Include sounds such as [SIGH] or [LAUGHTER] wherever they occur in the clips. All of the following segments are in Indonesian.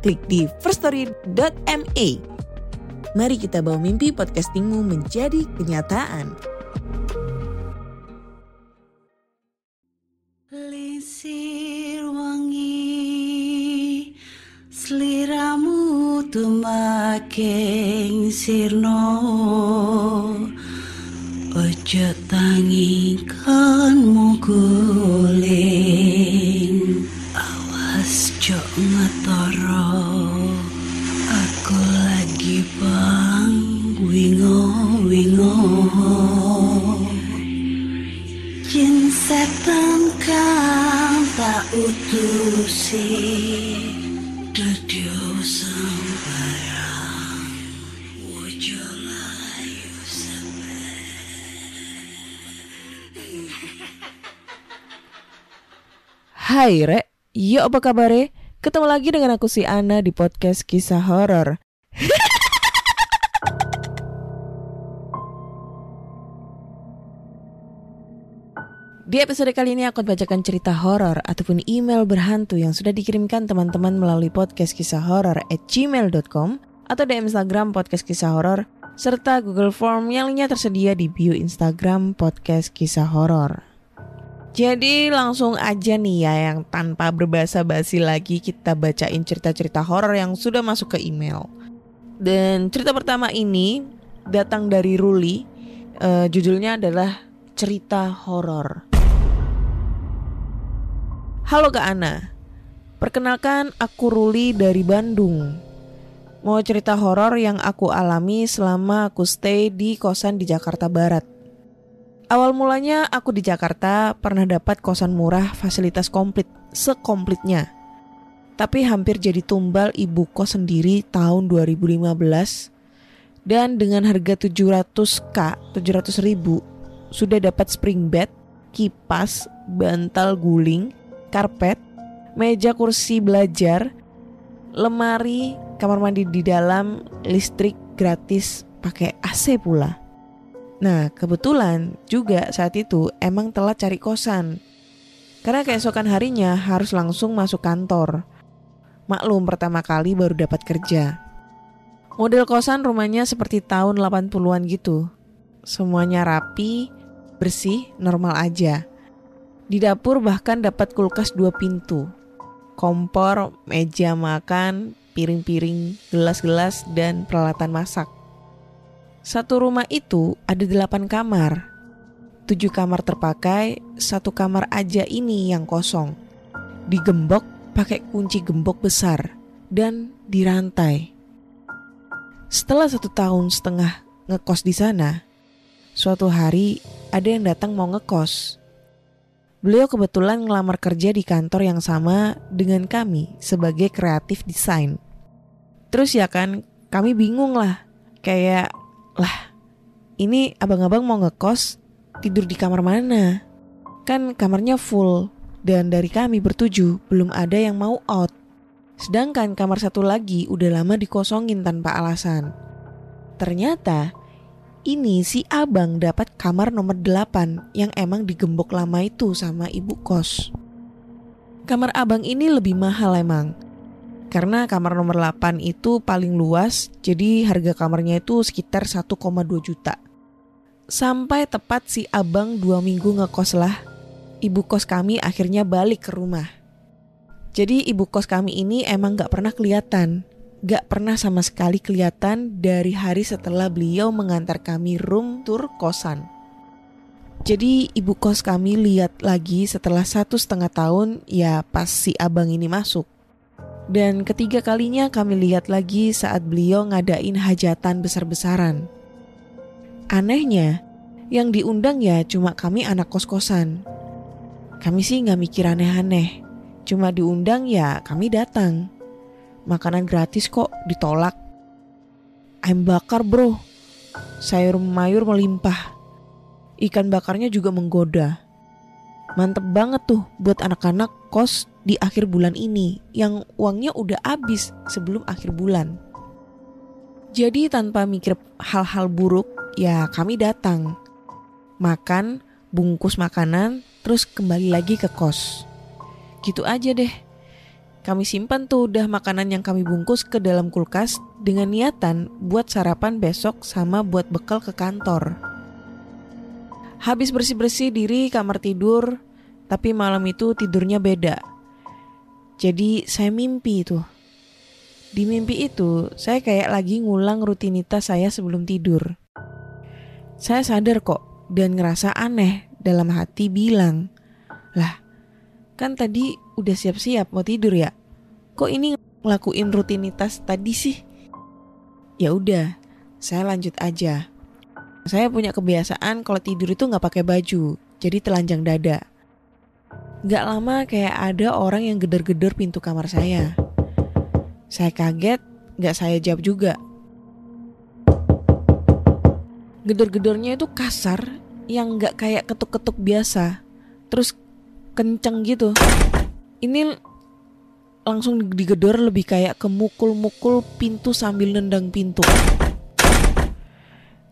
klik di firststory.me. Mari kita bawa mimpi podcastingmu menjadi kenyataan. Lisir wangi Seliramu tumaking sirno Ojo tangikanmu guling Hai Rek, yuk apa kabar Ketemu lagi dengan aku si Ana di podcast kisah horor. [LAUGHS] Di episode kali ini aku akan bacakan cerita horor ataupun email berhantu yang sudah dikirimkan teman-teman melalui podcast kisah horor at gmail.com atau di Instagram podcast kisah horor serta Google Form yang lainnya tersedia di bio Instagram podcast kisah horor. Jadi langsung aja nih ya yang tanpa berbahasa basi lagi kita bacain cerita-cerita horor yang sudah masuk ke email. Dan cerita pertama ini datang dari Ruli. Eh, judulnya adalah cerita horor. Halo Kak Ana. Perkenalkan aku Ruli dari Bandung. Mau cerita horor yang aku alami selama aku stay di kosan di Jakarta Barat. Awal mulanya aku di Jakarta pernah dapat kosan murah fasilitas komplit, sekomplitnya. Tapi hampir jadi tumbal ibu kos sendiri tahun 2015 dan dengan harga 700k, 700 ribu sudah dapat spring bed, kipas, bantal guling, karpet, meja kursi belajar, lemari, kamar mandi di dalam, listrik gratis, pakai AC pula. Nah, kebetulan juga saat itu emang telat cari kosan. Karena keesokan harinya harus langsung masuk kantor. Maklum pertama kali baru dapat kerja. Model kosan rumahnya seperti tahun 80-an gitu. Semuanya rapi, bersih, normal aja. Di dapur bahkan dapat kulkas dua pintu. Kompor, meja makan, piring-piring, gelas-gelas, dan peralatan masak. Satu rumah itu ada delapan kamar. Tujuh kamar terpakai, satu kamar aja ini yang kosong. Digembok pakai kunci gembok besar dan dirantai. Setelah satu tahun setengah ngekos di sana, suatu hari ada yang datang mau ngekos. Beliau kebetulan ngelamar kerja di kantor yang sama dengan kami sebagai kreatif desain. Terus ya kan, kami bingung lah. Kayak lah, ini abang-abang mau ngekos tidur di kamar mana? Kan kamarnya full dan dari kami bertujuh belum ada yang mau out. Sedangkan kamar satu lagi udah lama dikosongin tanpa alasan. Ternyata ini si abang dapat kamar nomor 8 yang emang digembok lama itu sama ibu kos. Kamar abang ini lebih mahal emang karena kamar nomor 8 itu paling luas, jadi harga kamarnya itu sekitar 1,2 juta. Sampai tepat si abang dua minggu ngekos lah, ibu kos kami akhirnya balik ke rumah. Jadi ibu kos kami ini emang gak pernah kelihatan. Gak pernah sama sekali kelihatan dari hari setelah beliau mengantar kami room tour kosan. Jadi ibu kos kami lihat lagi setelah satu setengah tahun ya pas si abang ini masuk. Dan ketiga kalinya kami lihat lagi saat beliau ngadain hajatan besar-besaran. Anehnya, yang diundang ya cuma kami anak kos-kosan. Kami sih nggak mikir aneh-aneh, cuma diundang ya kami datang. Makanan gratis kok ditolak. Ayam bakar bro, sayur mayur melimpah. Ikan bakarnya juga menggoda. Mantep banget tuh buat anak-anak kos di akhir bulan ini yang uangnya udah habis sebelum akhir bulan. Jadi tanpa mikir hal-hal buruk, ya kami datang. Makan, bungkus makanan, terus kembali lagi ke kos. Gitu aja deh. Kami simpan tuh udah makanan yang kami bungkus ke dalam kulkas dengan niatan buat sarapan besok sama buat bekal ke kantor. Habis bersih-bersih diri kamar tidur, tapi malam itu tidurnya beda. Jadi saya mimpi itu. Di mimpi itu, saya kayak lagi ngulang rutinitas saya sebelum tidur. Saya sadar kok dan ngerasa aneh dalam hati bilang, "Lah, kan tadi udah siap-siap mau tidur ya? Kok ini ngelakuin rutinitas tadi sih? Ya udah, saya lanjut aja. Saya punya kebiasaan kalau tidur itu nggak pakai baju, jadi telanjang dada. Gak lama kayak ada orang yang geder-geder pintu kamar saya. Saya kaget, gak saya jawab juga. Gedor-gedornya itu kasar, yang gak kayak ketuk-ketuk biasa. Terus kenceng gitu. Ini langsung digedor lebih kayak kemukul-mukul pintu sambil nendang pintu.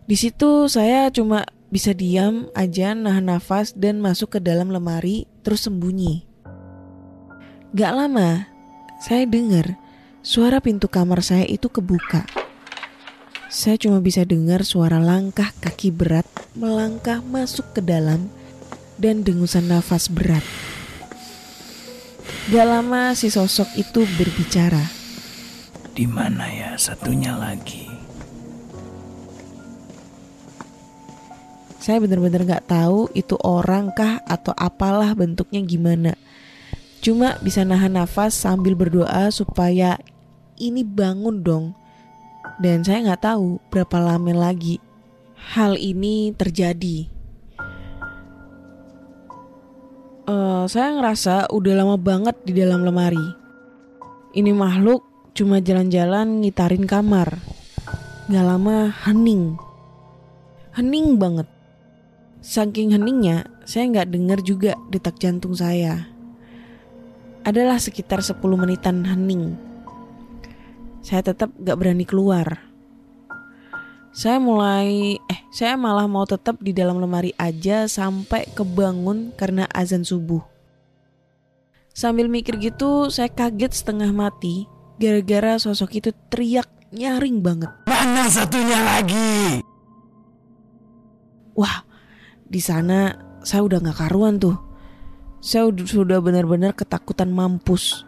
Di situ saya cuma bisa diam aja nahan nafas dan masuk ke dalam lemari terus sembunyi. Gak lama, saya dengar suara pintu kamar saya itu kebuka. Saya cuma bisa dengar suara langkah kaki berat melangkah masuk ke dalam dan dengusan nafas berat. Gak lama si sosok itu berbicara. Di mana ya satunya lagi? Saya bener-bener gak tahu itu orang kah atau apalah bentuknya gimana. Cuma bisa nahan nafas sambil berdoa supaya ini bangun dong. Dan saya nggak tahu berapa lama lagi hal ini terjadi. Uh, saya ngerasa udah lama banget di dalam lemari. Ini makhluk cuma jalan-jalan ngitarin kamar. Gak lama hening. Hening banget. Saking heningnya, saya nggak dengar juga detak jantung saya. Adalah sekitar 10 menitan hening. Saya tetap gak berani keluar. Saya mulai, eh, saya malah mau tetap di dalam lemari aja sampai kebangun karena azan subuh. Sambil mikir gitu, saya kaget setengah mati gara-gara sosok itu teriak nyaring banget. Mana satunya lagi? Wah, di sana saya udah gak karuan tuh. Saya sudah benar-benar ketakutan mampus.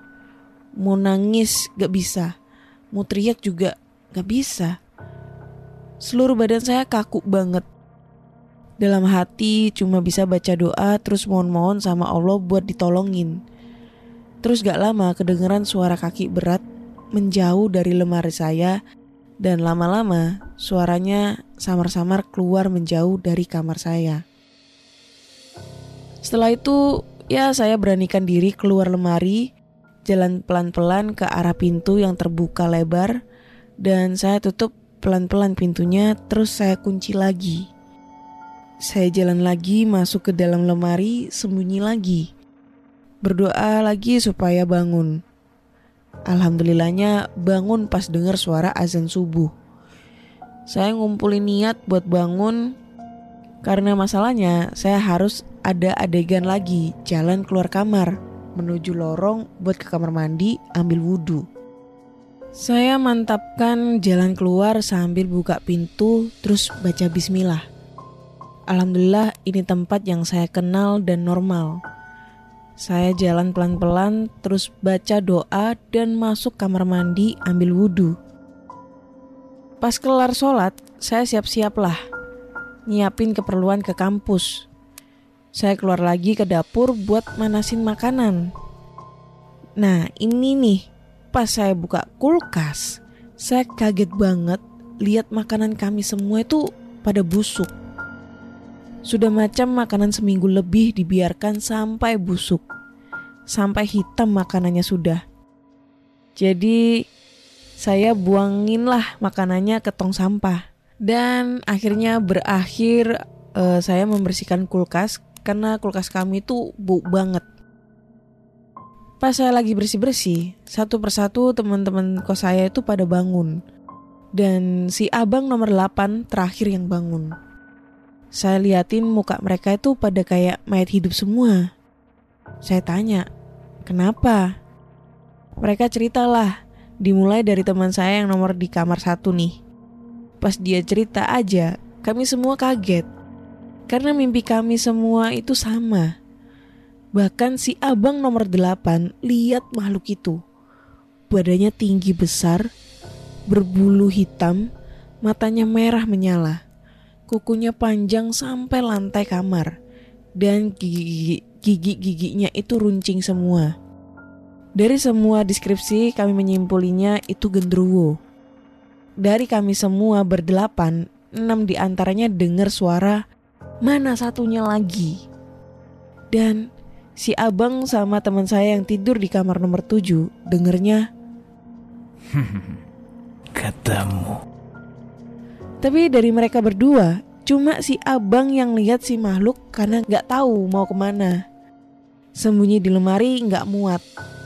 Mau nangis gak bisa. Mau teriak juga gak bisa. Seluruh badan saya kaku banget. Dalam hati cuma bisa baca doa terus mohon-mohon sama Allah buat ditolongin. Terus gak lama kedengeran suara kaki berat menjauh dari lemari saya dan lama-lama suaranya samar-samar keluar menjauh dari kamar saya. Setelah itu ya saya beranikan diri keluar lemari, jalan pelan-pelan ke arah pintu yang terbuka lebar dan saya tutup pelan-pelan pintunya terus saya kunci lagi. Saya jalan lagi masuk ke dalam lemari sembunyi lagi. Berdoa lagi supaya bangun. Alhamdulillahnya bangun pas dengar suara azan subuh. Saya ngumpulin niat buat bangun karena masalahnya saya harus ada adegan lagi jalan keluar kamar menuju lorong buat ke kamar mandi ambil wudhu. Saya mantapkan jalan keluar sambil buka pintu terus baca bismillah. Alhamdulillah ini tempat yang saya kenal dan normal. Saya jalan pelan-pelan terus baca doa dan masuk kamar mandi ambil wudhu. Pas kelar sholat, saya siap-siap lah. Nyiapin keperluan ke kampus. Saya keluar lagi ke dapur buat manasin makanan. Nah ini nih, pas saya buka kulkas, saya kaget banget lihat makanan kami semua itu pada busuk. Sudah macam makanan seminggu lebih dibiarkan sampai busuk. Sampai hitam makanannya sudah. Jadi saya buangin lah makanannya ke tong sampah. Dan akhirnya berakhir eh, saya membersihkan kulkas karena kulkas kami itu bau banget. Pas saya lagi bersih-bersih, satu persatu teman-teman kos saya itu pada bangun. Dan si abang nomor 8 terakhir yang bangun. Saya liatin muka mereka itu pada kayak mayat hidup semua. Saya tanya, kenapa? Mereka ceritalah, dimulai dari teman saya yang nomor di kamar satu nih. Pas dia cerita aja, kami semua kaget. Karena mimpi kami semua itu sama. Bahkan si abang nomor 8 lihat makhluk itu. Badannya tinggi besar, berbulu hitam, matanya merah menyala. Kukunya panjang sampai lantai kamar. Dan gigi gigi-giginya itu runcing semua. Dari semua deskripsi kami menyimpulinya itu gendruwo. Dari kami semua berdelapan, enam di antaranya dengar suara mana satunya lagi. Dan si abang sama teman saya yang tidur di kamar nomor tujuh dengernya. [LAUGHS] Katamu. Tapi dari mereka berdua, cuma si abang yang lihat si makhluk karena nggak tahu mau ke mana. Sembunyi di lemari nggak muat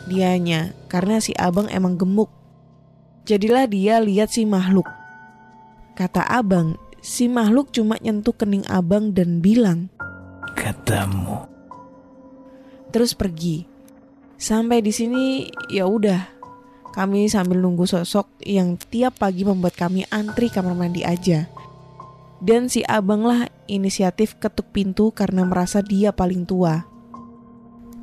dianya karena si abang emang gemuk. Jadilah dia lihat si makhluk. Kata abang, si makhluk cuma nyentuh kening abang dan bilang, Katamu. terus pergi. Sampai di sini ya udah. Kami sambil nunggu sosok yang tiap pagi membuat kami antri kamar mandi aja. Dan si abang lah inisiatif ketuk pintu karena merasa dia paling tua.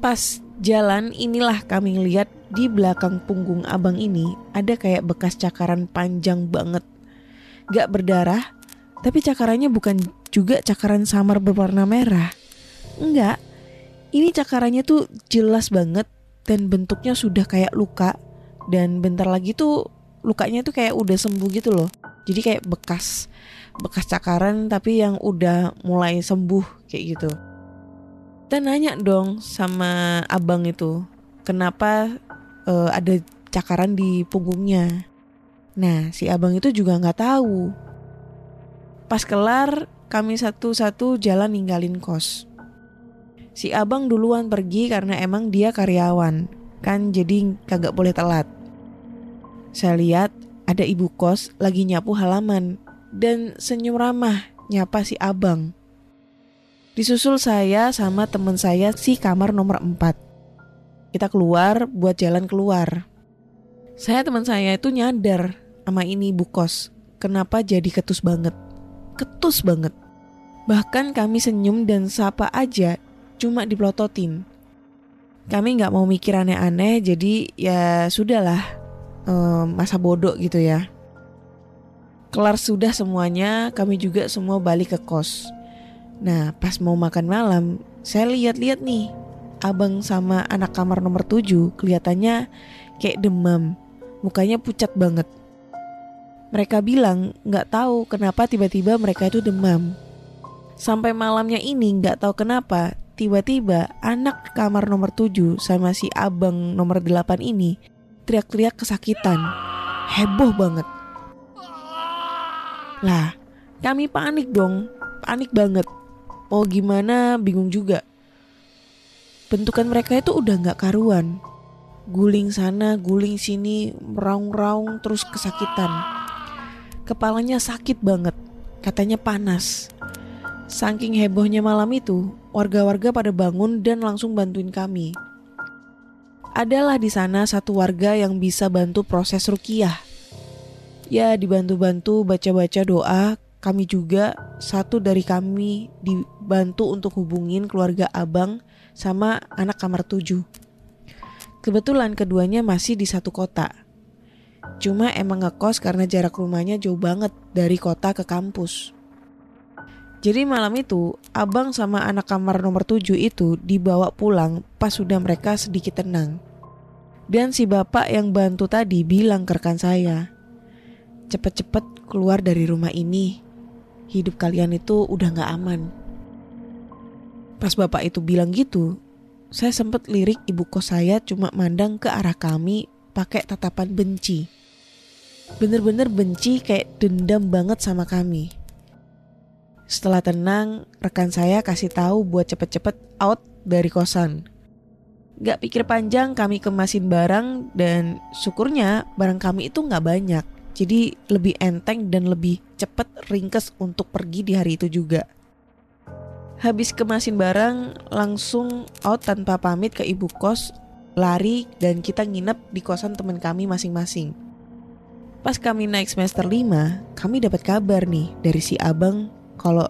Pas jalan inilah kami lihat di belakang punggung abang ini ada kayak bekas cakaran panjang banget. Gak berdarah, tapi cakarannya bukan juga cakaran samar berwarna merah. Enggak, ini cakarannya tuh jelas banget dan bentuknya sudah kayak luka dan bentar lagi tuh lukanya tuh kayak udah sembuh gitu loh. Jadi kayak bekas bekas cakaran tapi yang udah mulai sembuh kayak gitu. Dan nanya dong sama abang itu, kenapa eh, ada cakaran di punggungnya? Nah, si abang itu juga nggak tahu. Pas kelar, kami satu-satu jalan ninggalin kos. Si abang duluan pergi karena emang dia karyawan, kan jadi kagak boleh telat. Saya lihat ada ibu kos lagi nyapu halaman dan senyum ramah nyapa si abang. Disusul saya sama temen saya si kamar nomor 4. Kita keluar buat jalan keluar. Saya teman saya itu nyadar sama ini ibu kos. Kenapa jadi ketus banget? Ketus banget. Bahkan kami senyum dan sapa aja cuma dipelototin. Kami nggak mau mikir aneh-aneh jadi ya sudahlah em, masa bodoh gitu ya. Kelar sudah semuanya, kami juga semua balik ke kos. Nah, pas mau makan malam, saya lihat-lihat nih, abang sama anak kamar nomor 7 kelihatannya kayak demam, mukanya pucat banget. Mereka bilang nggak tahu kenapa tiba-tiba mereka itu demam. Sampai malamnya ini nggak tahu kenapa tiba-tiba anak kamar nomor 7 sama si abang nomor 8 ini teriak-teriak kesakitan. Heboh banget. Lah, kami panik dong, panik banget. Mau gimana bingung juga. Bentukan mereka itu udah nggak karuan. Guling sana, guling sini, meraung-raung terus kesakitan. Kepalanya sakit banget, katanya panas. Saking hebohnya malam itu, warga-warga pada bangun dan langsung bantuin kami. Adalah di sana satu warga yang bisa bantu proses rukiah. Ya dibantu-bantu baca-baca doa, kami juga satu dari kami dibantu untuk hubungin keluarga abang sama anak kamar tujuh. Kebetulan keduanya masih di satu kota. Cuma emang ngekos karena jarak rumahnya jauh banget dari kota ke kampus. Jadi malam itu, abang sama anak kamar nomor 7 itu dibawa pulang pas sudah mereka sedikit tenang. Dan si bapak yang bantu tadi bilang ke rekan saya, cepet-cepet keluar dari rumah ini. Hidup kalian itu udah gak aman. Pas bapak itu bilang gitu, saya sempet lirik ibu kos saya cuma mandang ke arah kami pakai tatapan benci. Bener-bener benci kayak dendam banget sama kami. Setelah tenang, rekan saya kasih tahu buat cepet-cepet out dari kosan. Gak pikir panjang kami kemasin barang dan syukurnya barang kami itu gak banyak. Jadi lebih enteng dan lebih cepet ringkes untuk pergi di hari itu juga. Habis kemasin barang, langsung out tanpa pamit ke ibu kos, lari dan kita nginep di kosan teman kami masing-masing. Pas kami naik semester 5, kami dapat kabar nih dari si abang kalau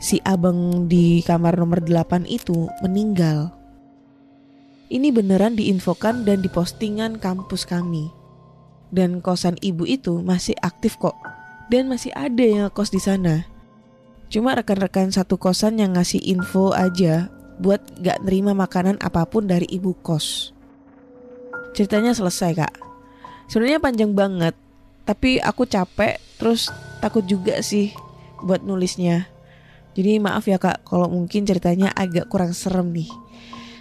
si abang di kamar nomor 8 itu meninggal. Ini beneran diinfokan dan dipostingan kampus kami. Dan kosan ibu itu masih aktif kok. Dan masih ada yang kos di sana. Cuma rekan-rekan satu kosan yang ngasih info aja buat gak nerima makanan apa pun dari ibu kos. Ceritanya selesai kak. Sebenarnya panjang banget, tapi aku capek terus takut juga sih buat nulisnya. Jadi maaf ya kak kalau mungkin ceritanya agak kurang serem nih.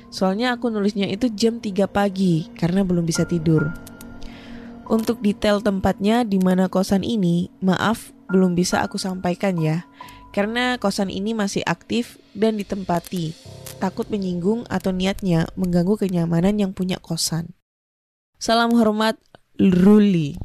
Soalnya aku nulisnya itu jam 3 pagi karena belum bisa tidur. Untuk detail tempatnya di mana kosan ini, maaf belum bisa aku sampaikan ya. Karena kosan ini masih aktif dan ditempati. Takut menyinggung atau niatnya mengganggu kenyamanan yang punya kosan. Salam hormat, Ruli.